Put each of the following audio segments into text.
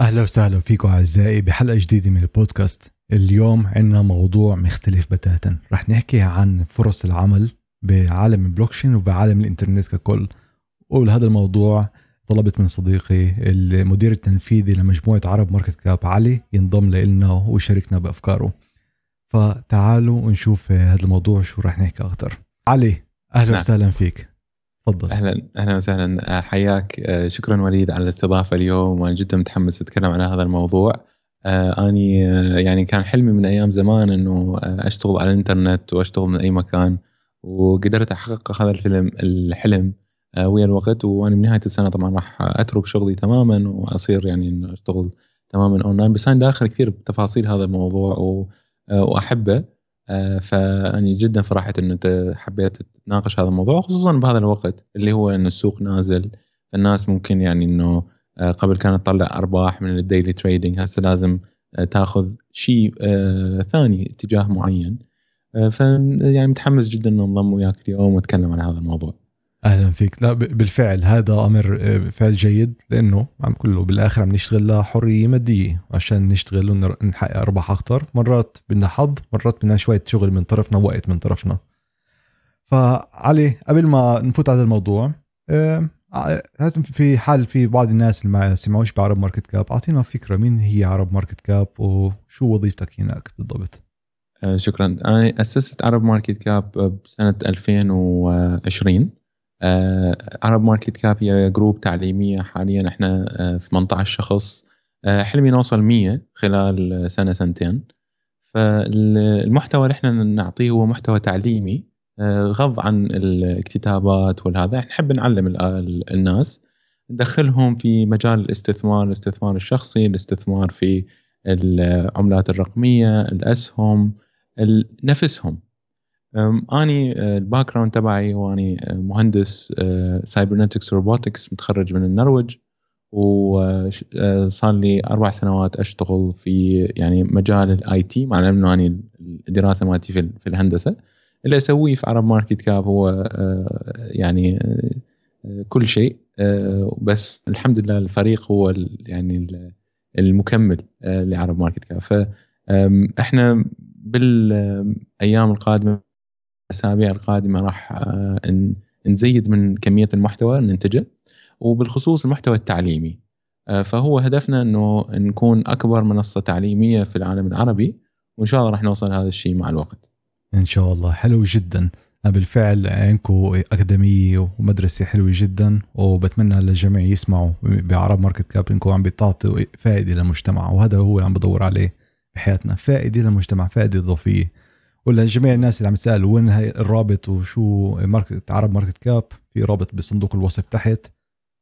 أهلا وسهلا فيكم أعزائي بحلقة جديدة من البودكاست. اليوم عندنا موضوع مختلف بتاتا. رح نحكي عن فرص العمل بعالم البلوكشين وبعالم الإنترنت ككل. ولهذا الموضوع طلبت من صديقي المدير التنفيذي لمجموعة عرب ماركت كاب علي ينضم لنا ويشاركنا بأفكاره. فتعالوا ونشوف هذا الموضوع شو رح نحكي أكثر علي أهلا نعم. وسهلا فيك. تفضل. أهلا أهلا وسهلا. حياك. شكرا وليد على الاستضافة اليوم. وأنا جدا متحمس أتكلم عن هذا الموضوع. أني يعني كان حلمي من أيام زمان إنه أشتغل على الإنترنت وأشتغل من أي مكان. وقدرت أحقق هذا الفيلم الحلم ويا الوقت. وأنا من نهاية السنة طبعا راح أترك شغلي تماما وأصير يعني إنه أشتغل تماما أونلاين. بس أنا داخل كثير بتفاصيل هذا الموضوع واحبه آه، فأني جدا فرحت إنه أنت حبيت تناقش هذا الموضوع خصوصا بهذا الوقت اللي هو إنه السوق نازل الناس ممكن يعني إنه آه، قبل كانت تطلع أرباح من الديلي تريدنج هسه لازم آه، تاخذ شيء ثاني اتجاه معين ف يعني متحمس جدا إنه أنضم وياك اليوم وأتكلم عن هذا الموضوع. أهلا فيك. لا بالفعل هذا أمر آه، فعل جيد لأنه عم كله بالآخر عم نشتغل لحرية مادية عشان نشتغل ونحقق أرباح أكثر مرات بدنا حظ مرات بدنا شوية شغل من طرفنا ووقت من طرفنا. فعلي قبل ما نفوت على الموضوع آه، في حال في بعض الناس اللي ما سمعوش بعرب ماركت كاب أعطينا فكرة مين هي عرب ماركت كاب وشو وظيفتك هناك بالضبط؟ آه، شكرا. أنا أسست عرب ماركت كاب بسنة 2020 عرب ماركت كاب هي group تعليمية حاليا إحنا آه، في 18 شخص. آه، حلمي نوصل 100 خلال سنة سنتين. فالمحتوى اللي إحنا نعطيه هو محتوى تعليمي آه، غض عن الكتابات والهذا. إحنا نحب نعلم الناس ندخلهم في مجال الاستثمار الاستثمار الشخصي الاستثمار في العملات الرقمية الأسهم نفسهم. أني آه، ال background تبعي واني آه، مهندس cybernetics آه، robotics متخرج من النرويج وصار لي أربع سنوات أشتغل في يعني مجال ال IT مع إنه أني الدراسة مالتي في, في الهندسة. اللي أسويه في عرب ماركت كاب هو يعني كل شيء. بس الحمد لله الفريق هو يعني المكمل لعرب ماركت كاب فاحنا بالايام القادمة الأسابيع القادمة راح آه، نزيد من كمية المحتوى ننتجه وبالخصوص المحتوى التعليمي. آه، فهو هدفنا إنه نكون أكبر منصة تعليمية في العالم العربي وإن شاء الله راح نوصل هذا الشيء مع الوقت. إن شاء الله. حلو جدا. بالفعل عندكم اكاديميه ومدرسة حلوة جدا وبتمنى للجميع يسمعوا بعرب ماركت كاب انكم عم بتعطوا فائدة للمجتمع وهذا هو اللي عم بدور عليه بحياتنا فائدة للمجتمع فائدة إضافية. ولجميع الناس اللي عم تسال وين هي الرابط وشو ماركت عرب ماركت كاب في رابط بصندوق الوصف تحت.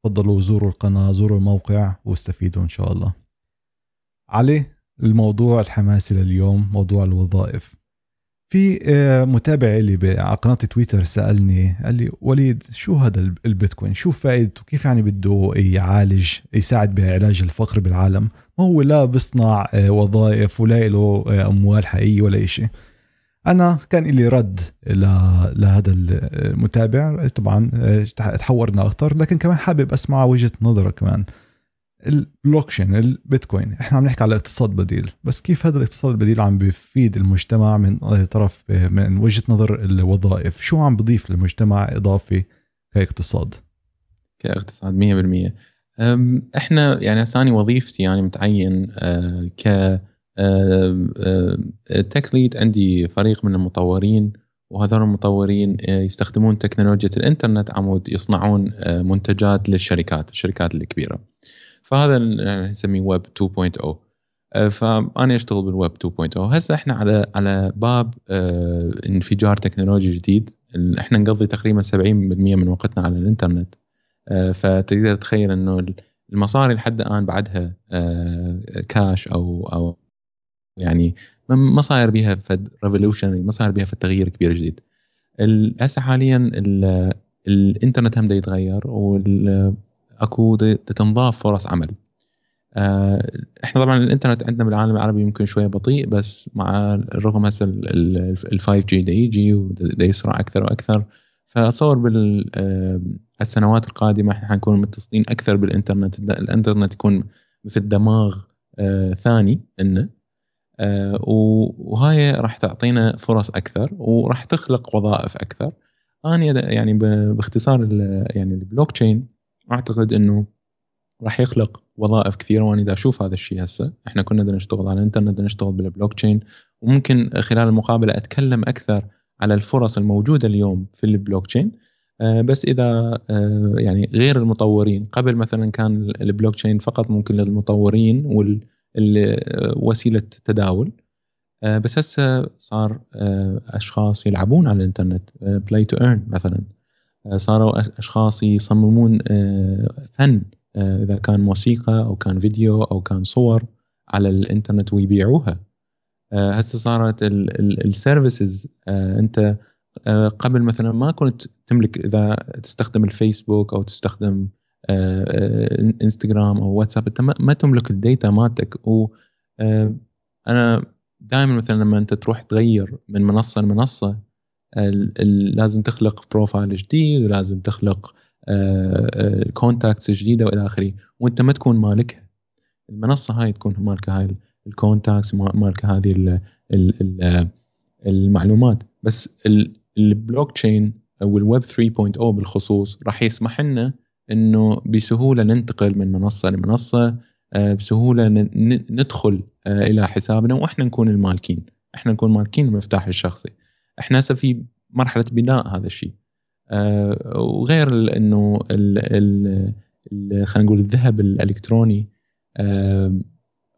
تفضلوا زوروا القناة زوروا الموقع واستفيدوا إن شاء الله. علي الموضوع الحماسي لليوم موضوع الوظائف. في آه، متابع لي على قناة تويتر سألني قال لي وليد شو هذا البيتكوين؟ شو فائدته؟ كيف يعني بده يعالج يساعد بعلاج الفقر بالعالم؟ ما هو لا بيصنع آه، وظائف ولا له آه، أموال حقيقية ولا شيء أنا كان لي رد لهذا المتابع. طبعا تحورنا أكثر لكن كمان حابب أسمع وجهة نظره كمان. البلوكشين البيتكوين إحنا عم نحكي على اقتصاد بديل بس كيف هذا الاقتصاد البديل عم بيفيد المجتمع من طرف من وجهة نظر الوظائف؟ شو عم بضيف للمجتمع إضافي كاقتصاد؟ كاقتصاد 100% إحنا يعني ثاني وظيفتي يعني متعين أه، ك tech lead عندي فريق من المطورين وهذول المطورين آه، يستخدمون تكنولوجيا الإنترنت عمود يصنعون آه، منتجات للشركات الشركات الكبيرة. فهذا نسميه ويب 2.0 فأنا أشتغل بالويب 2.0 هسه إحنا على على باب آه، انفجار تكنولوجي جديد. إحنا نقضي تقريبا 70% من وقتنا على الإنترنت. فتقدر تتخيل إنه المصاري لحد الآن بعدها كاش أو أو يعني ما صاير بيها فد revolution ما صاير بيها فد تغيير كبير جديد. هسه حاليا الإنترنت هم يتغير واكو تنضاف فرص عمل. آه، إحنا طبعا الإنترنت عندنا بالعالم العربي يمكن شوية بطيء بس مع الرغم هسه ال 5 جي دا يجي ودا يسرع أكثر وأكثر. فأتصور بالسنوات القادمة إحنا حنكون متصلين أكثر بالإنترنت. الإنترنت يكون مثل دماغ آه، ثاني إنه. آه، وهاي راح تعطينا فرص أكثر وراح تخلق وظائف أكثر. أنا يعني باختصار يعني البلوك تشين أعتقد إنه راح يخلق وظائف كثيرة وأنا دا أشوف هذا الشيء هسه. إحنا كنا بدنا نشتغل على الإنترنت نشتغل بالبلوك تشين وممكن خلال المقابلة أتكلم أكثر على الفرص الموجودة اليوم في البلوك تشين آه، بس إذا آه، يعني غير المطورين قبل مثلا كان البلوك تشين فقط ممكن للمطورين ووسيله تداول. آه، بس هسه صار أشخاص يلعبون على الإنترنت play to earn مثلا. صاروا أشخاص يصممون فن إذا كان موسيقى أو كان فيديو أو كان صور على الإنترنت ويبيعوها. هسه صارت ال services أنت آه، قبل مثلا ما كنت تملك إذا تستخدم الفيسبوك أو تستخدم آه، آه، انستغرام أو واتساب أنت ما تملك ال data مالتك. و أنا دائما مثلا لما أنت تروح تغير من منصة لمنصة لازم تخلق profile جديد ولازم تخلق contacts جديدة وإلى آخره. وأنت ما تكون مالكها. المنصة هاي تكون مالكة هاي ال contacts مالكة هذه المعلومات. بس البلوك تشين أو الويب 3.0 بالخصوص راح يسمح لنا إنه بسهولة ننتقل من منصة لمنصة آه، بسهولة ندخل آه، إلى حسابنا وإحنا نكون المالكين. إحنا نكون مالكين المفتاح الشخصي. إحنا هسه في مرحلة بناء هذا الشيء. آه، وغير إنه خلينا نقول الذهب الإلكتروني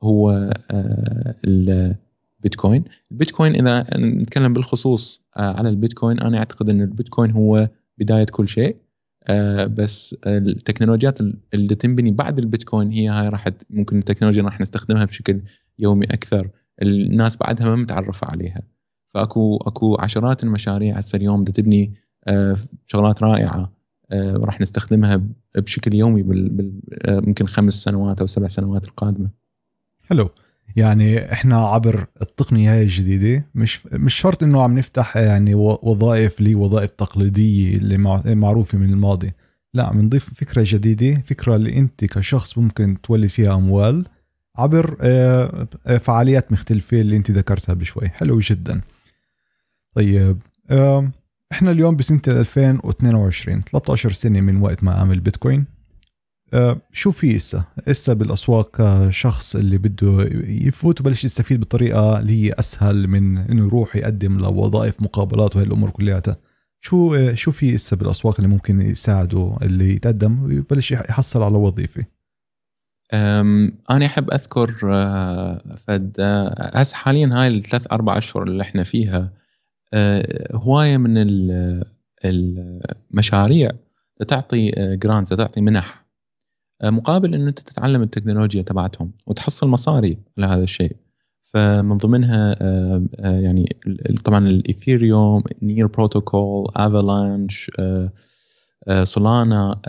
هو بيتكوين البيتكوين. إذا نتكلم بالخصوص على البيتكوين أنا أعتقد إن البيتكوين هو بداية كل شيء. بس التكنولوجيات اللي تنبني بعد البيتكوين هي هاي راح ممكن التكنولوجيا راح نستخدمها بشكل يومي أكثر. الناس بعدها ما متعرفة عليها. فأكو أكو عشرات المشاريع هسه اليوم بدها تبني آه، شغلات رائعة راح نستخدمها بشكل يومي ممكن خمس سنوات أو سبع سنوات القادمة. حلو. يعني إحنا عبر التقنية هاي الجديدة مش مش شرط إنه عم نفتح يعني وظائف لي وظائف تقليدية اللي معروفة من الماضي. لا عم نضيف فكرة جديدة فكرة اللي أنت كشخص ممكن تولد فيها أموال عبر آه، آه، فعاليات مختلفة اللي أنت ذكرتها بشوي. حلو جدا. طيب إحنا اليوم بسنة 2022 13 سنة من وقت ما عمل بيتكوين. شو في إسا؟ إسا بالأسواق كشخص اللي بده يفوت وبلش يستفيد بطريقة اللي هي أسهل من إنه يروح يقدم لوظائف مقابلات وهي الأمور كلياتها. شو آه، شو في إسا بالأسواق اللي ممكن يساعده اللي يتقدم ويبلش يحصل على وظيفة؟ أنا أحب أذكر آه، فد هسه حاليا هاي الثلاث أربع أشهر اللي إحنا فيها هواية من المشاريع تعطي جرانت تعطي منح. آه، مقابل إنه أنت تتعلم التكنولوجيا تبعتهم وتحصل مصاري لهذا الشيء. فمن ضمنها آه، آه، يعني طبعا الايثيريوم Near Protocol افالانش سولانا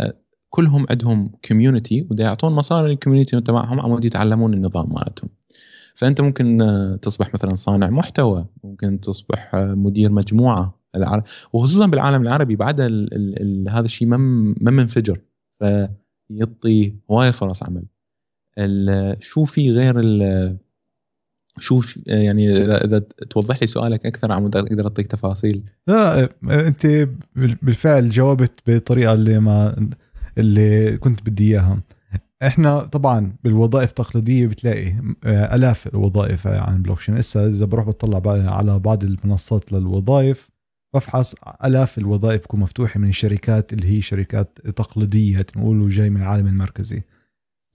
كلهم عندهم community ودا يعطون مصاري لل community تبعهم عمود يتعلمون النظام مالتهم. فأنت ممكن تصبح مثلا صانع محتوى ممكن تصبح مدير مجموعة. وخصوصا بالعالم العربي بعد هذا الشيء ما منفجر. ف يعطي هواية فرص عمل. شو في غير شو يعني إذا توضح لي سؤالك أكثر عم أقدر أعطيك تفاصيل. لا أنت بالفعل جاوبت بالطريقة اللي ما اللي كنت بدي إياها. إحنا طبعا بالوظائف التقليدية بتلاقي آه، آلاف الوظائف عن البلوكشين هسه إذا بروح بطلع على بعض المنصات للوظائف بفحص آلاف الوظائف تكون مفتوحة من الشركات اللي هي شركات تقليدية نقول جاي من العالم المركزي.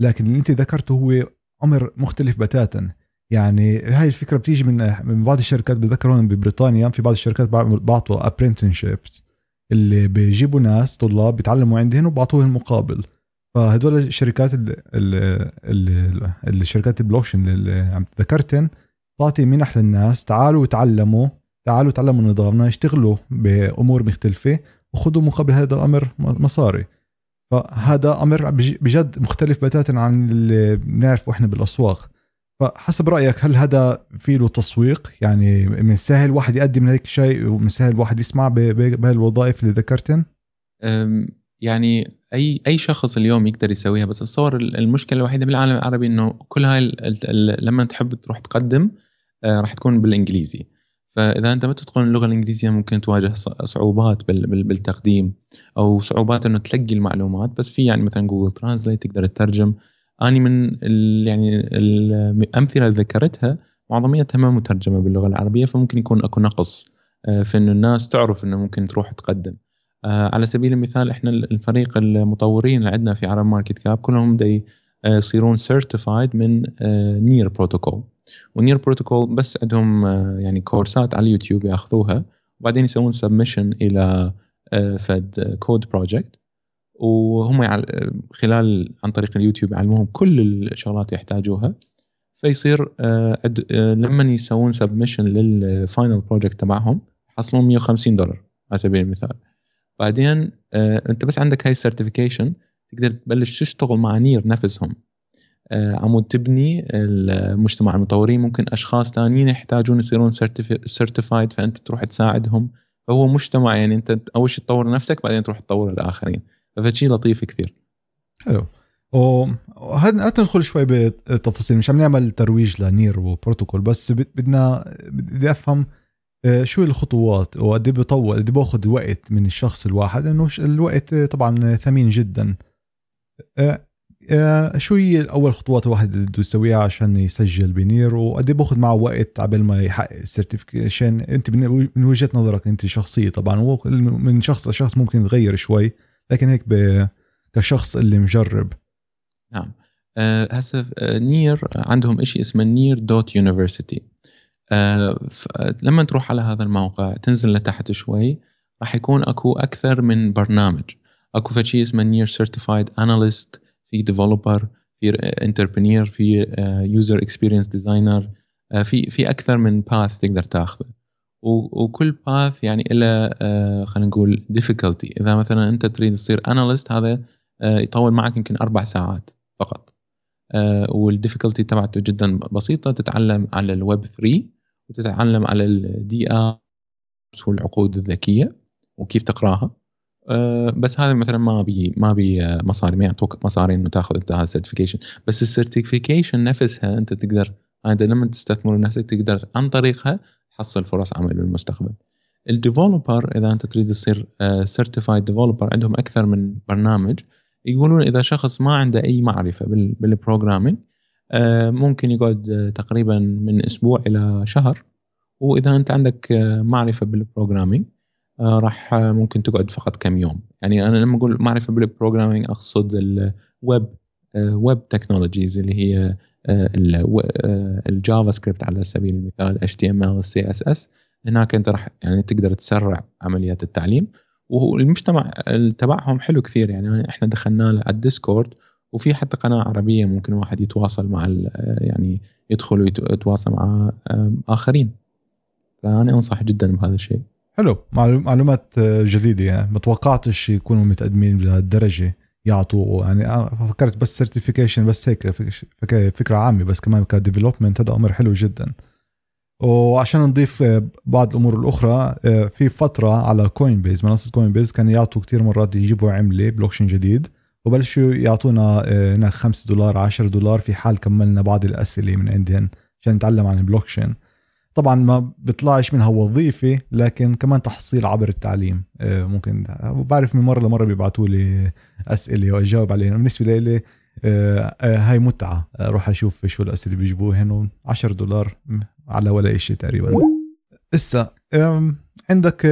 لكن اللي أنت ذكرته هو أمر مختلف بتاتا. يعني هاي الفكرة بتيجي من من بعض الشركات بذكر هون ببريطانيا في بعض الشركات بعطوا apprenticeships اللي بيجيبوا ناس طلاب بيتعلموا عندهم وبعطوهم مقابل. فهدول الشركات الشركات البلوكشين اللي عم ذكرتن تعطي منح للناس تعالوا تعلموا تعالوا تعلموا نظامنا اشتغلوا بأمور مختلفة وخذوا مقابل هذا الأمر مصاري. فهذا أمر بجد مختلف بتاتا عن اللي بنعرفه إحنا بالأسواق. فحسب رأيك هل هذا في له تسويق؟ يعني من سهل واحد يقدم هيك شيء ومن سهل واحد يسمع بهالوظائف اللي ذكرتن؟ يعني أي أي شخص اليوم يقدر يسويها بس اتصور المشكلة الوحيدة بالعالم العربي إنه كل هاي لما تحب تروح تقدم آه، راح تكون بالإنجليزي. فإذا أنت ما تتقن اللغة الإنجليزية ممكن تواجه صعوبات بالتقديم أو صعوبات إنه تلقي المعلومات. بس في يعني مثلا Google Translate تقدر تترجم. أني من ال يعني الأمثلة اللي ذكرتها معظميتها ما مترجمة باللغة العربية فممكن يكون أكو نقص آه، في إنه الناس تعرف إنه ممكن تروح تقدم. آه، على سبيل المثال إحنا الفريق المطورين اللي عندنا في عرب ماركت كاب كلهم دي آه، يصيرون certified من Near Protocol و Near Protocol بس عندهم يعني كورسات على اليوتيوب ياخذوها. وبعدين يسوون submission إلى فد code project وهم خلال عن طريق اليوتيوب يعلموهم كل الشغلات يحتاجوها. فيصير لما يسوون submission لل final project تبعهم يحصلون 150 دولار على سبيل المثال. بعدين آه، أنت بس عندك هاي ال certification تقدر تبلش تشتغل مع Near نفسهم. آه، عمود تبني المجتمع المطورين. ممكن أشخاص ثانيين يحتاجون يصيرون certified فأنت تروح تساعدهم. فهو مجتمع يعني أنت أول شيء تطور نفسك بعدين تروح تطور الآخرين. فشيء لطيف كثير. حلو. وهذا ندخل شوي بالتفاصيل. مش عم نعمل ترويج ل Near وبروتوكول بس بدنا بدي أفهم آه، شو الخطوات وقد إيه بيطول قد بأخذ وقت من الشخص الواحد؟ انه الوقت طبعا ثمين جدا. آه، آه، شو هي أول خطوات الواحد بده يسويها عشان يسجل ب NEAR؟ وقد إيه باخذ معه وقت قبل ما يحقق ال certification أنت من وجهة نظرك أنت شخصية طبعا من شخص لشخص ممكن يتغير شوي لكن هيك كشخص اللي مجرب. نعم. هسه NEAR عندهم شيء اسمه NEAR dot university. آه، لما تروح على هذا الموقع تنزل لتحت شوي راح يكون أكو أكثر من برنامج. أكو شيء اسمه NEAR certified analyst في developer في entrepreneur في user experience designer في في أكثر من path تقدر تاخذه. وكل path يعني له آه، خلينا نقول difficulty إذا مثلا أنت تريد تصير analyst هذا آه، يطول معك يمكن أربع ساعات فقط. وال difficulty تبعته جدا بسيطة تتعلم على الويب 3 وتتعلم على ال DAO والعقود الذكية وكيف تقراها. أه بس هذا مثلا ما بي ما بي مصاري ما يعطوك مصاري إنه تاخذ أنت هذا ال certification بس ال certification نفسها أنت تقدر انت لما تستثمر بنفسك تقدر عن طريقها تحصل فرص عمل بالمستقبل. ال developer إذا أنت تريد تصير certified أه developer عندهم أكثر من برنامج يقولون إذا شخص ما عنده أي معرفة بال programming آه، ممكن يقعد آه، تقريبا من أسبوع إلى شهر. وإذا أنت عندك آه، معرفة بال programming راح ممكن تقعد فقط كم يوم. يعني أنا لما أقول معرفة بال programming أقصد ال web web technologies اللي هي ال JavaScript على سبيل المثال HTML CSS. هناك أنت راح يعني تقدر تسرع عمليات التعليم. والمجتمع تبعهم حلو كثير. يعني إحنا دخلنا له على ال Discord وفي حتى قناة عربية ممكن واحد يتواصل مع يعني يدخل ويتواصل مع آخرين. فأنا أنصح جدا بهذا الشيء. حلو. معلومات جديدة يعني. ما توقعتش يكونوا متقدمين لهالدرجه يعطوا يعني فكرت بس certification بس هيك فكرة عامة بس كمان ك development هذا أمر حلو جدا. وعشان نضيف بعض الأمور الأخرى في فترة على Coinbase منصة Coinbase كانوا يعطوا كثير مرات يجيبوا عملة بلوكشين جديد وبلشوا يعطونا آه، هناك 5 دولار 10 دولار. في حال كملنا بعض الأسئلة من عندهم عشان نتعلم عن البلوكشين طبعا ما بيطلعش منها وظيفة لكن كمان تحصيل عبر التعليم آه، ممكن. بعرف من مرة لمرة بيبعتوا لي أسئلة واجاوب عليها بالنسبة لي آه، هاي متعة. أروح أشوف شو الأسئلة بيجيبوهن 10 دولار على ولا شيء تقريبا. إسا عندك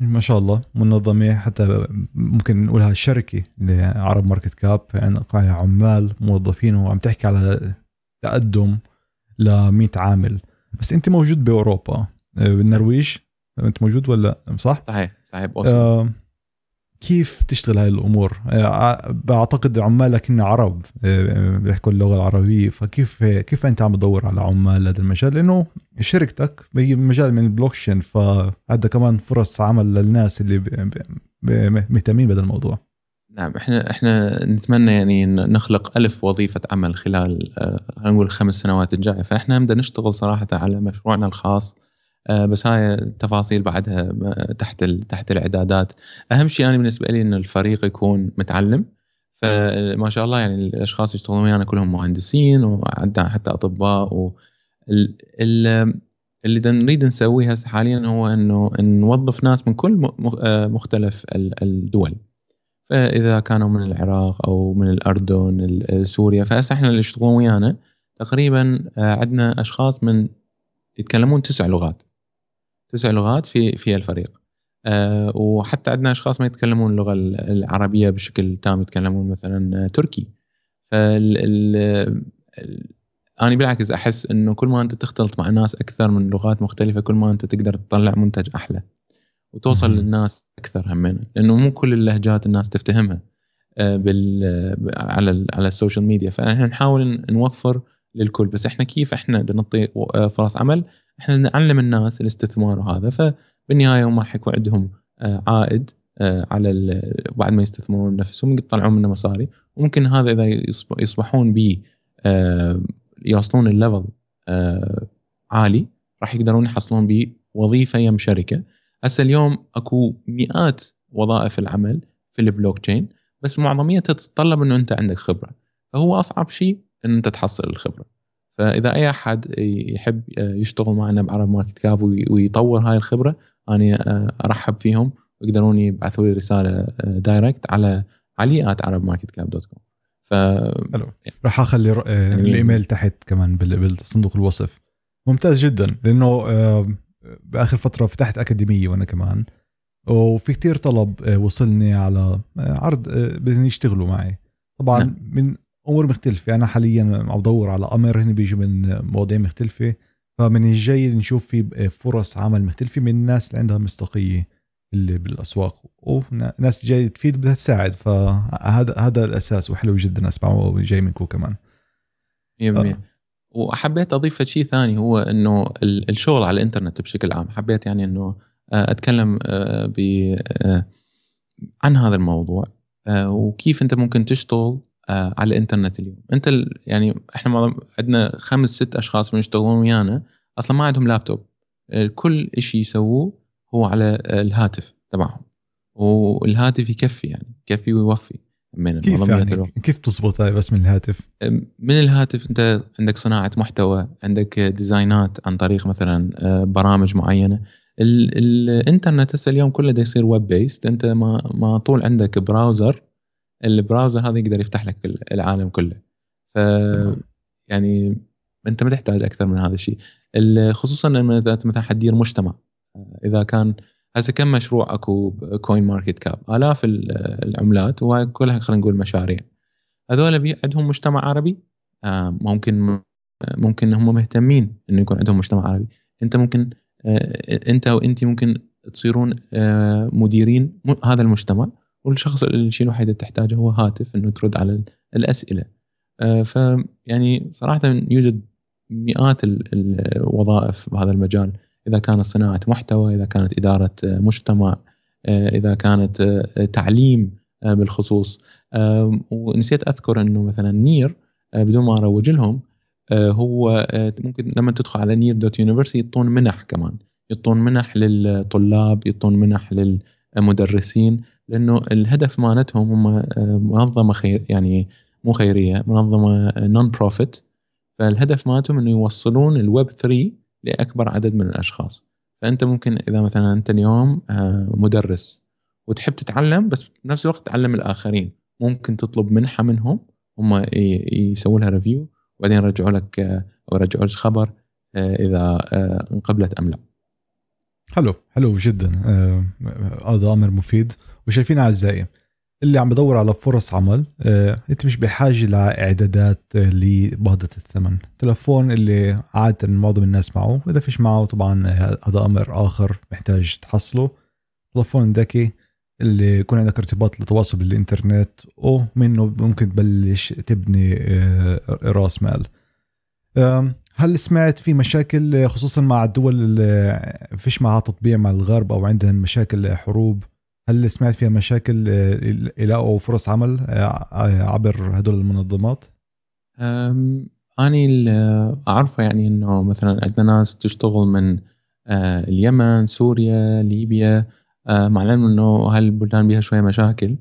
ما شاء الله منظمة حتى ممكن نقولها شركة لعرب ماركت كاب. عمال موظفين وعم تحكي على تقدم ل 100 عامل. بس انت موجود بأوروبا. آه، بالنرويج. انت موجود ولا؟ صح؟ صحيح صحيح آه كيف تشتغل هاي الأمور؟ آه، بعتقد عمالك هن عرب آه، بيحكوا اللغة العربية. فكيف كيف أنت عم تدور على عمال هذا المجال؟ لأنه شركتك هي مجال من البلوكشين فهذا كمان فرص عمل للناس اللي مهتمين بهذا الموضوع. نعم إحنا إحنا نتمنى يعني نخلق ألف وظيفة عمل خلال آه، خلينا نقول الخمس سنوات الجاية. فإحنا نبدأ نشتغل صراحة على مشروعنا الخاص آه، بس هاي التفاصيل بعدها تحت تحت الإعدادات. أهم شيء أنا بالنسبة لي إن الفريق يكون متعلم. فما شاء الله يعني الأشخاص يشتغلون ويانا كلهم مهندسين وعندنا حتى أطباء. و اللي نريد نسويه هسه حاليا هو إنه نوظف ناس من كل آه، مختلف الدول. فإذا كانوا من العراق أو من الأردن سوريا فهسه إحنا اللي يشتغلون ويانا تقريبا آه، عندنا أشخاص من يتكلمون تسع لغات. تسع لغات في في الفريق. أه وحتى عندنا أشخاص ما يتكلمون اللغة العربية بشكل تام يتكلمون مثلا تركي. فال أنا بالعكس أحس إنه كل ما أنت تختلط مع ناس أكثر من لغات مختلفة كل ما أنت تقدر تطلع منتج أحلى. وتوصل للناس أكثر همين لأنه مو كل اللهجات الناس تفتهمها آه، بال على على السوشيال ميديا. فإحنا نحاول نوفر للكل. بس إحنا كيف إحنا نعطي آه، فرص عمل؟ إحنا نعلم الناس الاستثمار وهذا. فبالنهاية هم راح يكون عندهم آه، عائد على بعد ما يستثمرون نفسهم يطلعون منه مصاري. وممكن هذا إذا يصبحون ب يوصلون ال level عالي راح يقدرون يحصلون بوظيفه يم شركة. هسه اليوم اكو مئات وظائف العمل في البلوك تشين بس معظميتها تتطلب إنه أنت عندك خبرة. فهو أصعب شيء إن أنت تحصل الخبرة. فإذا أي أحد يحب يشتغل معنا ب عرب Market Cap ويطور هاي الخبرة أنا أرحب فيهم ويقدرون يبعثوا لي رسالة direct على علي@arabmarketcap.com عرب Market Cap dot com ف حلو. راح أخلي يعني الإيميل تحت كمان بالصندوق الوصف. ممتاز جدا لأنه بآخر فترة فتحت أكاديمية وأنا كمان. وفي كتير طلب آه، وصلني على آه، عرض آه، بدهم يشتغلوا معي. طبعا نعم. من أمور مختلفة. أنا حاليا عم بدور على أمر هن بيجوا من مواضيع مختلفة. فمن الجيد نشوف في فرص عمل مختلفة من الناس اللي عندها مصداقية اللي بالأسواق. وناس جاي تفيد بدها تساعد. فهذا هذا الأساس وحلو جدا أسمعه جاي منكم كمان. 100% وحبيت أضيف شيء ثاني هو إنه الشغل على الإنترنت بشكل عام. حبيت يعني إنه آه، أتكلم آه، ب آه، عن هذا الموضوع وكيف أنت ممكن تشتغل على الإنترنت اليوم. أنت يعني إحنا عندنا خمس ست أشخاص من يشتغلون ويانا أصلا ما عندهم لابتوب. كل شيء يسووه هو على الهاتف تبعهم والهاتف يكفي يعني يكفي ويوفي. من كيف يعني؟ كيف تزبط هاي بس من الهاتف؟ من الهاتف انت عندك صناعة محتوى، عندك design ات عن طريق مثلا آه، برامج معينة، الإنترنت هسه اليوم كله دا يصير web based، انت ما ما طول عندك browser ال browser هذا يقدر يفتح لك العالم كله. ف يعني انت ما تحتاج أكثر من هذا الشيء، خصوصا لما إذا مثلا حتدير مجتمع. آه، إذا كان هسه كم مشروع اكو CoinMarketCap آلاف العملات وهاي كلها خلينا نقول مشاريع. هذول عندهم مجتمع عربي؟ آه، ممكن ممكن هم مهتمين إنه يكون عندهم مجتمع عربي. أنت ممكن آه، أنت وانت ممكن تصيرون آه، مديرين هذا المجتمع والشخص الشيء الوحيد اللي تحتاجه هو هاتف إنه ترد على الأسئلة. فيعني صراحة يوجد مئات الوظائف بهذا المجال. إذا كانت صناعة محتوى إذا كانت إدارة آه، مجتمع آه، إذا كانت آه، تعليم بالخصوص. ونسيت أذكر إنه مثلا NEAR بدون ما أروج لهم هو ممكن لما تدخل على NEAR dot university يعطون منح كمان. يعطون منح للطلاب يعطون منح للمدرسين لأنه الهدف مالتهم هم منظمة خير يعني مو خيرية منظمة non-profit فالهدف مالتهم إنه يوصلون الويب 3 لأكبر عدد من الأشخاص. فأنت ممكن إذا مثلا أنت اليوم آه، مدرس وتحب تتعلم بس بنفس الوقت تعلم الآخرين. ممكن تطلب منحة منهم هم يسووا لها review وبعدين يرجعوا لك آه، أو يرجعوا لك خبر آه، إذا انقبلت أم لا. حلو حلو جدا هذا أمر مفيد. وشايفين أعزائي اللي عم بدور على فرص عمل آه، انت مش بحاجة لإعدادات آه، لبهضة الثمن. تلفون اللي عادة معظم الناس معه. وإذا فيش معه طبعا آه، هذا أمر آخر محتاج تحصله. تلفون ذكي اللي يكون عندك ارتباط للتواصل بالإنترنت ومنه ممكن تبلش تبني رأس مال. هل سمعت في مشاكل خصوصا مع الدول اللي فيش معها تطبيع مع الغرب أو عندهم مشاكل حروب؟ هل سمعت فيها مشاكل آه، يلاقوا فرص عمل آه، عبر هدول المنظمات؟ أني أعرفه يعني إنه مثلا عندنا ناس تشتغل من اليمن سوريا ليبيا مع العلم إنه هالبلدان بها شوية مشاكل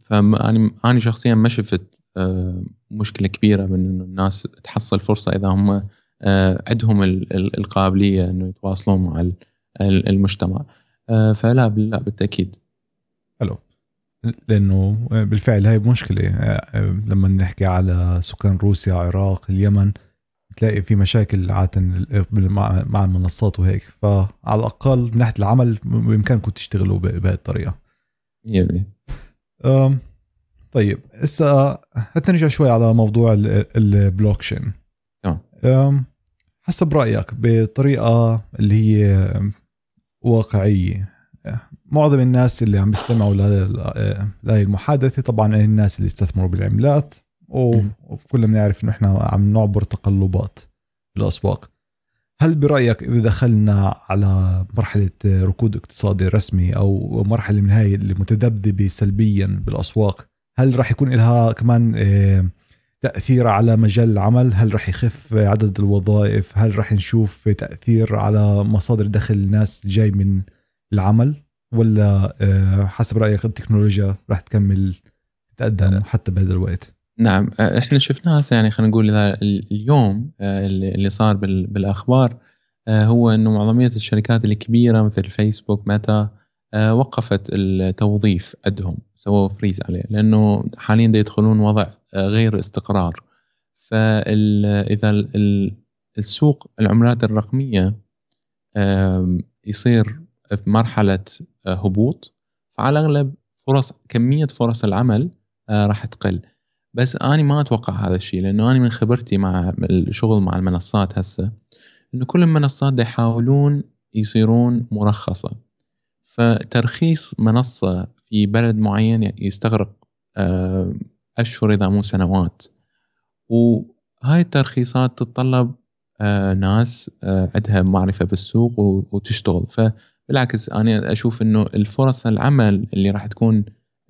فأنا أنا شخصيا ما شفت مشكلة كبيرة من إنه الناس تحصل فرصة إذا هم عندهم القابلية إنه يتواصلون مع المجتمع فلا لا بالتأكيد. حلو. لأنه بالفعل هاي مشكلة. لما نحكي على سكان روسيا العراق اليمن تلاقي في مشاكل عادة مع المنصات وهيك. فعلى الأقل من ناحية العمل بإمكانكم تشتغلوا بهذه الطريقة. يلي طيب هسه حتى نرجع شوي على موضوع البلوك تشين تمام حسب رأيك بطريقة اللي هي واقعيه معظم الناس اللي عم بيستمعوا لهي المحادثة طبعا الناس اللي استثمروا بالعملات وكلنا بنعرف إنه إحنا عم نعبر تقلبات بالاسواق هل برأيك إذا دخلنا على مرحلة ركود اقتصادي رسمي أو مرحلة من هاي اللي متذبذبة سلبيا بالأسواق هل راح يكون لها كمان آه، تأثير على مجال العمل؟ هل راح يخف عدد الوظائف؟ هل راح نشوف تأثير على مصادر دخل الناس جاي من العمل؟ ولا آه، حسب رأيك التكنولوجيا راح تكمل تتقدم آه. حتى بهذا الوقت؟ نعم. إحنا شفناها هسه يعني خلينا نقول اليوم اللي صار بالأخبار هو إنه معظمية الشركات الكبيرة مثل فيسبوك ميتا وقفت التوظيف عندهم سووا فريز عليه لأنه حاليا يدخلون وضع غير استقرار. فاذا السوق العملات الرقمية يصير في مرحلة هبوط. فعلى الأغلب فرص كمية فرص العمل راح تقل. بس أني ما أتوقع هذا الشيء لأنه أني من خبرتي مع الشغل مع المنصات هسه إنه كل المنصات يحاولون يصيرون مرخصة. فترخيص منصة في بلد معين يستغرق آه، أشهر إذا مو سنوات. وهاي الترخيصات تتطلب آه، ناس آه، عندها معرفة بالسوق وتشتغل. فبالعكس أنا أشوف إنه الفرص العمل اللي راح تكون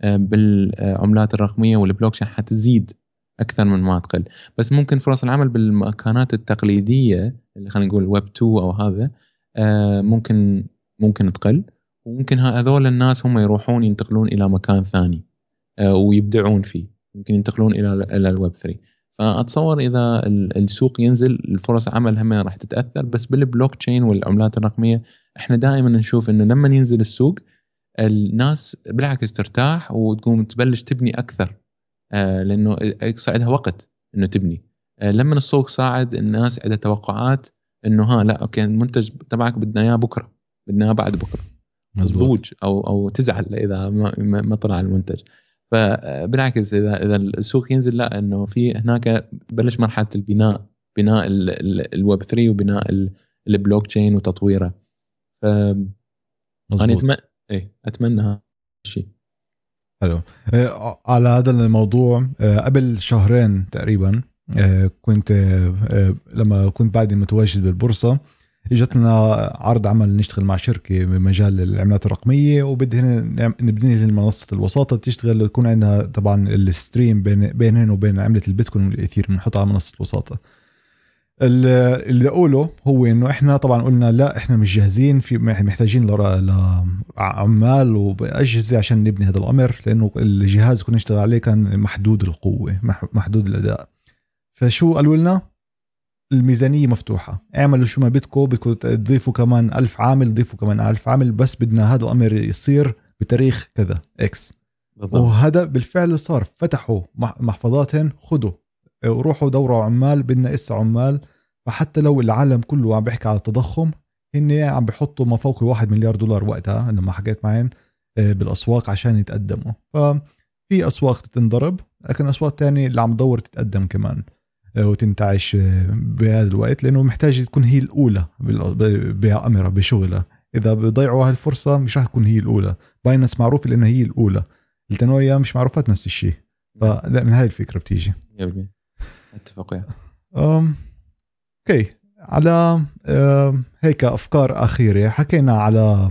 بالعملات الرقمية والبلوكشين حتزيد أكثر من ما تقل. بس ممكن فرص العمل بالمكانات التقليدية اللي خلينا نقول ويب 2 أو هذا ممكن ممكن تقل. وممكن هذول الناس هم يروحون ينتقلون إلى مكان ثاني آه، ويبدعون فيه. ممكن ينتقلون إلى إلى الويب 3 فأتصور إذا السوق ينزل الفرص عمل هم راح تتأثر بس بالبلوك تشين والعملات الرقمية إحنا دائما نشوف إنه لما ينزل السوق الناس بالعكس ترتاح وتقوم تبلش تبني أكثر آه، لأنه يصير عندها وقت إنه تبني. آه، لما السوق صاعد الناس عندها توقعات إنه ها لا okay المنتج تبعك بدنا إياه بكرة بدنا إياه بعد بكرة. تضوج أو أو تزعل إذا ما, ما طلع المنتج. فبالعكس اذا إذا السوق ينزل لا إنه في هناك بلش مرحلة البناء بناء الويب 3 وبناء البلوك تشين وتطويره. ف أنا اتمنى إيه أتمنى هذا الشيء. حلو. إيه، على هذا الموضوع إيه، قبل شهرين تقريبا إيه، كنت لما كنت بعدي متواجد بالبورصة إجتنا عرض عمل نشتغل مع شركة بمجال العملات الرقمية وبدي نبني لهم منصة الوساطة تشتغل يكون عندها طبعا الستريم بين بينهن وبين عملة البيتكوين والاثير بنحطها على منصة الوساطة. اللي أقوله هو إنه إحنا طبعا قلنا لا إحنا مش جاهزين في محتاجين لعمال واجهزه عشان نبني هذا الأمر لأنه الجهاز كنا نشتغل عليه كان محدود القوة محدود الأداء. فشو قالوا لنا؟ الميزانية مفتوحة. اعملوا شو ما بدكم بدكم تضيفوا كمان ألف عامل ضيفوا كمان ألف عامل بس بدنا هذا الأمر يصير بتاريخ كذا إكس بالضبط. وهذا بالفعل صار فتحوا محفظاتهم خذوا وروحوا دوروا عمال بدنا إسا عمال. فحتى لو العالم كله عم بيحكي على التضخم هن عم بيحطوا ما فوق الواحد مليار دولار وقتها لما حكيت معين آه، بالأسواق عشان يتقدموا. ففي أسواق تنضرب لكن أسواق تانية اللي عم تدور تتقدم كمان. وتنتعش بهذا الوقت لأنه محتاج تكون هي الأولى بامرها بشغلها. إذا بضيعوا هالفرصه مش راح تكون هي الأولى. بايننس معروف لانها هي الأولى. التنوية مش معروفات نفس الشيء. فلا من هاي الفكرة بتيجي. أتفق يعني أوكي. على هيك أفكار أخيرة. حكينا على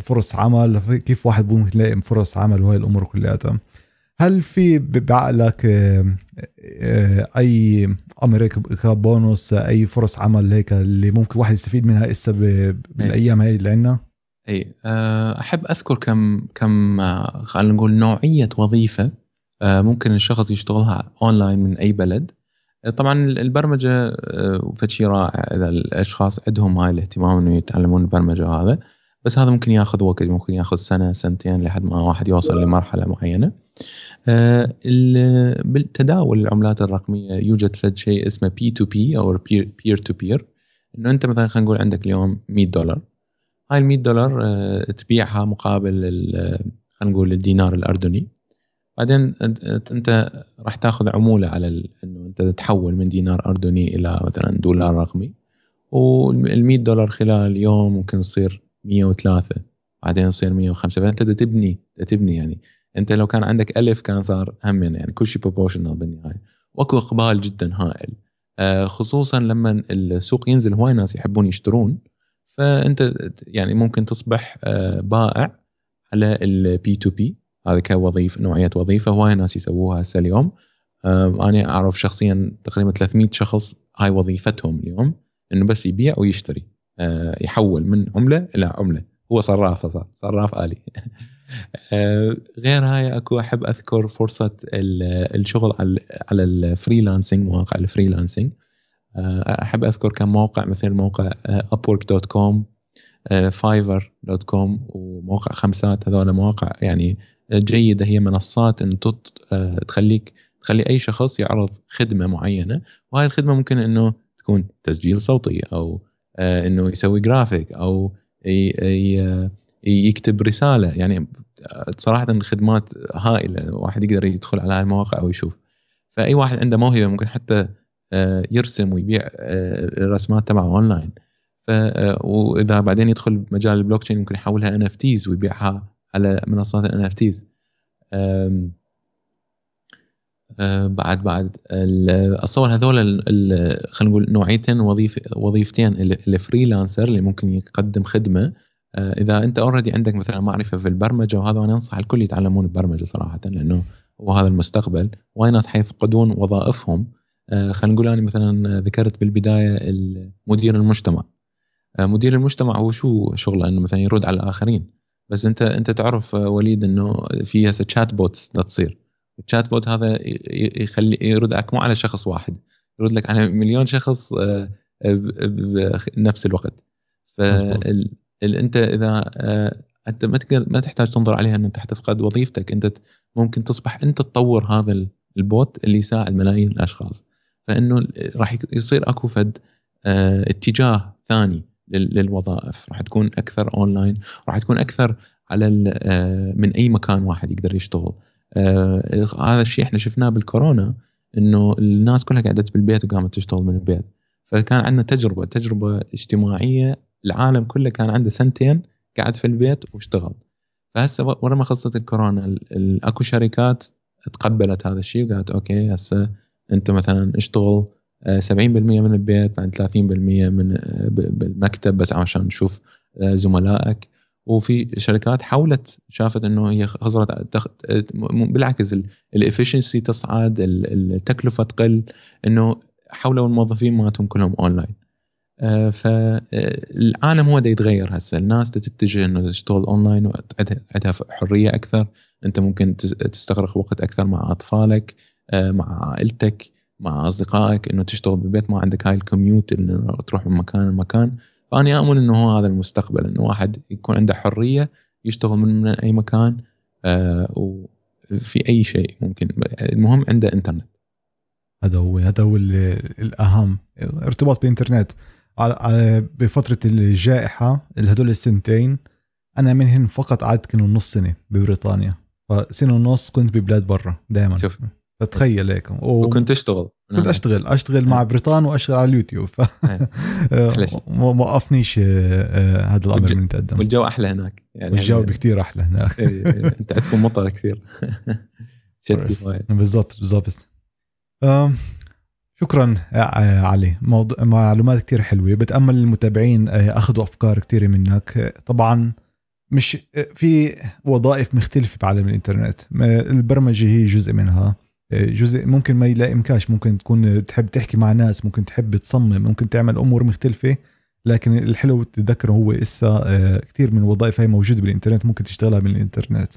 فرص عمل كيف واحد ممكن يلاقي فرص عمل وهي الأمور كلياتها هل في بعقلك آه، آه، أي أمر هيك كبونص أي فرص عمل هيك اللي ممكن واحد يستفيد منها هسه بالأيام هاي اللي عندنا؟ اي أحب أذكر كم كم خلينا نقول نوعية وظيفة ممكن الشخص يشتغلها أونلاين من أي بلد. طبعا البرمجة فشي رائع إذا الأشخاص عندهم هاي الاهتمام إنه يتعلمون البرمجة وهذا. بس هذا ممكن ياخذ وقت ممكن ياخذ سنة سنتين لحد ما واحد يوصل لمرحلة معينة. آه، بالتداول العملات الرقمية يوجد فد شيء اسمه P2P أو peer to peer إنه أنت مثلا خلينا نقول عندك اليوم 100 دولار. هاي ال 100 دولار آه، تبيعها مقابل خلينا نقول الدينار الأردني. بعدين أنت راح تاخذ عمولة على إنه أنت تحول من دينار أردني إلى مثلا دولار رقمي. وال 100 دولار خلال يوم ممكن تصير 103 بعدين يصير 105 فانت تبني تبني يعني. أنت لو كان عندك ألف كان صار هم يعني كل شيء proportional بالنهاية. وأكو إقبال جدا هائل. آه، خصوصا لما السوق ينزل هواي ناس يحبون يشترون. فأنت يعني ممكن تصبح آه، بائع على ال P2P هذا كوظيفه نوعية وظيفة هواي ناس يسووها هسه اليوم. آه، أنا أعرف شخصيا تقريبا 300 شخص هاي وظيفتهم اليوم إنه بس يبيع ويشتري. يحول من عملة إلى عملة. هو صراف صار صراف آلي. آه، غير هاي أكو أحب أذكر فرصة الشغل على ال freelancing مواقع ال freelancing آه، أحب أذكر كم موقع مثل موقع Upwork dot com Fiverr dot com وموقع خمسات. هذول مواقع يعني جيدة هي منصات إن آه، تخليك تخلي أي شخص يعرض خدمة معينة. وهاي الخدمة ممكن إنه تكون تسجيل صوتي أو إنه يسوي جرافيك أو يكتب رسالة. يعني صراحة الخدمات هائلة. واحد يقدر يدخل على المواقع ويشوف فأي واحد عنده موهبة ممكن حتى آه، يرسم ويبيع آه، الرسمات تبعه اونلاين ف آه، وإذا بعدين يدخل مجال البلوك تشين ممكن يحولها NFTs ويبيعها على منصات ال NFTs بعد بعد اتصور هذول خلينا نقول نوعيتين وظيفه وظيفتين ال freelancer اللي ممكن يقدم خدمة. آه، إذا أنت already عندك مثلا معرفة في البرمجة وهذا وأنا أنصح الكل يتعلمون البرمجة صراحة لأنه هو هذا المستقبل. وايد ناس حيفقدون وظائفهم؟ آه، خلينا نقول أنا مثلا ذكرت بالبداية مدير المجتمع. آه، مدير المجتمع هو شو شغله؟ إنه مثلا يرد على الآخرين. بس أنت أنت تعرف وليد إنه في هسه chatbots تصير. ال chatbot هذا يخلي يرد لك مو على شخص واحد يرد لك على مليون شخص بنفس الوقت. ف انت إذا آه، أنت ما تقدر ما تحتاج تنظر عليها انه أنت حتفقد وظيفتك. أنت ممكن تصبح أنت تطور هذا ال bot اللي يساعد ملايين الأشخاص. فإنه راح يصير أكو فد آه اتجاه ثاني للوظائف. راح تكون أكثر اونلاين راح تكون أكثر على من أي مكان واحد يقدر يشتغل. آه هذا الشيء إحنا شفناه بالكورونا إنه الناس كلها قعدت بالبيت وقامت تشتغل من البيت. فكان عندنا تجربة تجربة اجتماعية العالم كله كان عنده سنتين قاعد في البيت واشتغل. فهسه ورا ما خلصت الكورونا أكو شركات تقبلت هذا الشيء وقالت okay هسه انت مثلا اشتغل 70% آه، من البيت بعد 30% من آه، بالمكتب بس عشان نشوف آه، زملائك. وفي شركات حاولت شافت إنه هي خسرت بالعكس ال efficiency تصعد التكلفة تقل إنه حولوا الموظفين مالتهم كلهم اونلاين آه، فالعالم هو دا يتغير هسه. الناس تتجه إنه تشتغل اونلاين وعندها حرية أكثر. أنت ممكن تستغرق وقت أكثر مع أطفالك آه، مع عائلتك مع أصدقائك. إنه تشتغل بالبيت ما عندك هاي الكوميوت إنه تروح من مكان لمكان. فأنا اؤمن إنه هو هذا المستقبل إنه واحد يكون عنده حرية يشتغل من, من أي مكان آه، وفي أي شيء ممكن. المهم عنده إنترنت. هذا هو هذا هو الأهم. ارتباط بالانترنت بفترة الجائحة هدول السنتين أنا منهن فقط قعدت كانوا نص سنة ببريطانيا. فسنة ونص كنت ببلاد برا دائما شوف فتخيل هيك. و... وكنت أشتغل. كنت نعم. أشتغل. أشتغل مع بريطان وأشتغل على اليوتيوب. ف ما وقفنيش آه، آه، هذا الأمر من تقدم والجو أحلى هناك. يعني والجو بكثير أحلى هناك. إيه، إيه، أنت عندكم مطر كثير. بالضبط بالضبط. شكرا علي. موضوع معلومات كتير حلوة. بتأمل المتابعين آه، أخذوا أفكار كتير منك. طبعا مش في وظائف مختلفة بعالم الإنترنت. البرمجة هي جزء منها. جزء ممكن ما يلائمكاش ممكن تكون تحب تحكي مع ناس ممكن تحب تصمم ممكن تعمل أمور مختلفة لكن الحلو تتذكر هو إسا آه، كثير من الوظائف هي موجودة بالإنترنت ممكن تشتغلها بالإنترنت.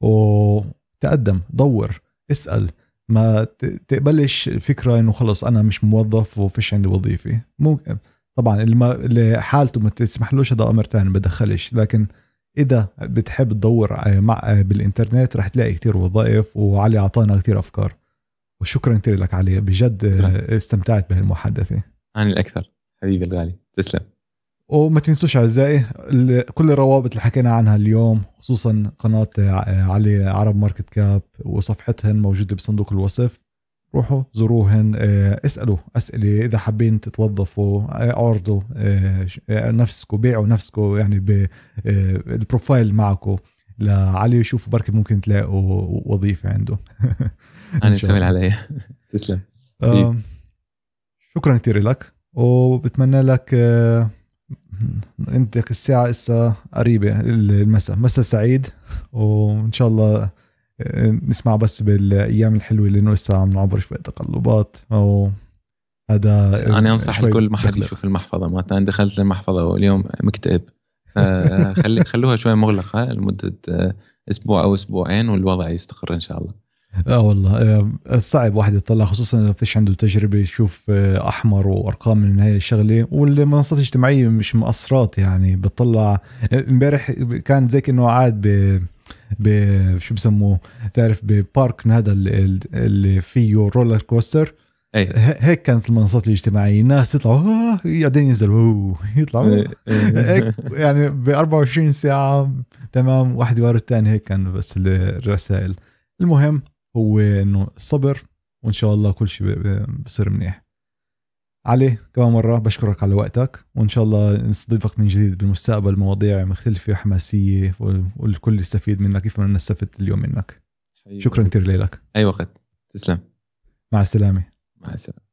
وتقدم دور اسأل. ما تقبلش فكرة إنه خلص أنا مش موظف وفيش عندي وظيفة. ممكن طبعا اللي حالته ما تسمحلوش هذا أمر ثاني بدخلش. لكن إذا بتحب تدور آه، مع آه، بالإنترنت رح تلاقي كتير وظائف وعلي أعطانا كتير أفكار. وشكرا كثير لك علي بجد استمتعت بهالمحادثة. أنا الأكثر حبيبي الغالي. تسلم. وما تنسوش أعزائي كل الروابط اللي حكينا عنها اليوم خصوصا قناة علي عرب ماركت كاب وصفحتهن موجودة بصندوق الوصف. روحوا زوروهن آه، اسألوا أسئلة إذا حابين تتوظفوا آه، أعرضوا آه، نفسكم بيعوا نفسكم يعني بالبروفايل معكم لعلي شوفوا بركي ممكن تلاقوا وظيفة عنده. أنا سامي علي. تسلم. شكرا كثير لك. وبتمنى لك عندك الساعة إسا قريبة المساء مساء سعيد. وإن شاء الله نسمع بس بالأيام الحلوة لأنه لسه عم نعبر شوية تقلبات. أو هذا أنا أنصح الكل ما حد يشوف المحفظة. ما أنا دخلت المحفظة واليوم مكتئب. فخلي خلوها شوي مغلقة لمدة آه، أسبوع أو أسبوعين والوضع يستقر إن شاء الله. آه والله. آه، صعب واحد يطلع خصوصا إذا فيش عنده تجربة يشوف آه، أحمر وأرقام من هاي الشغلة. والمنصات الاجتماعية مش مقصرات يعني بتطلع. امبارح كان زي كأنه قاعد شو بسموه؟ تعرف ب park هذا اللي فيه roller coaster أي. هيك كانت المنصات الاجتماعية. الناس يطلعوا آه بعدين ينزلوا. يطلعوا. هيك يعني ب 24 ساعة تمام واحد ورا الثاني هيك كان بس الرسائل. المهم هو إنه الصبر وإن شاء الله كل شيء بصير منيح. علي كمان مرة بشكرك على وقتك وإن شاء الله نستضيفك من جديد بالمستقبل مواضيع مختلفة وحماسية والكل يستفيد منك كيف ما نستفدت اليوم منك. شكرا كثير لك. أي وقت. تسلم. مع السلامة. مع السلامة.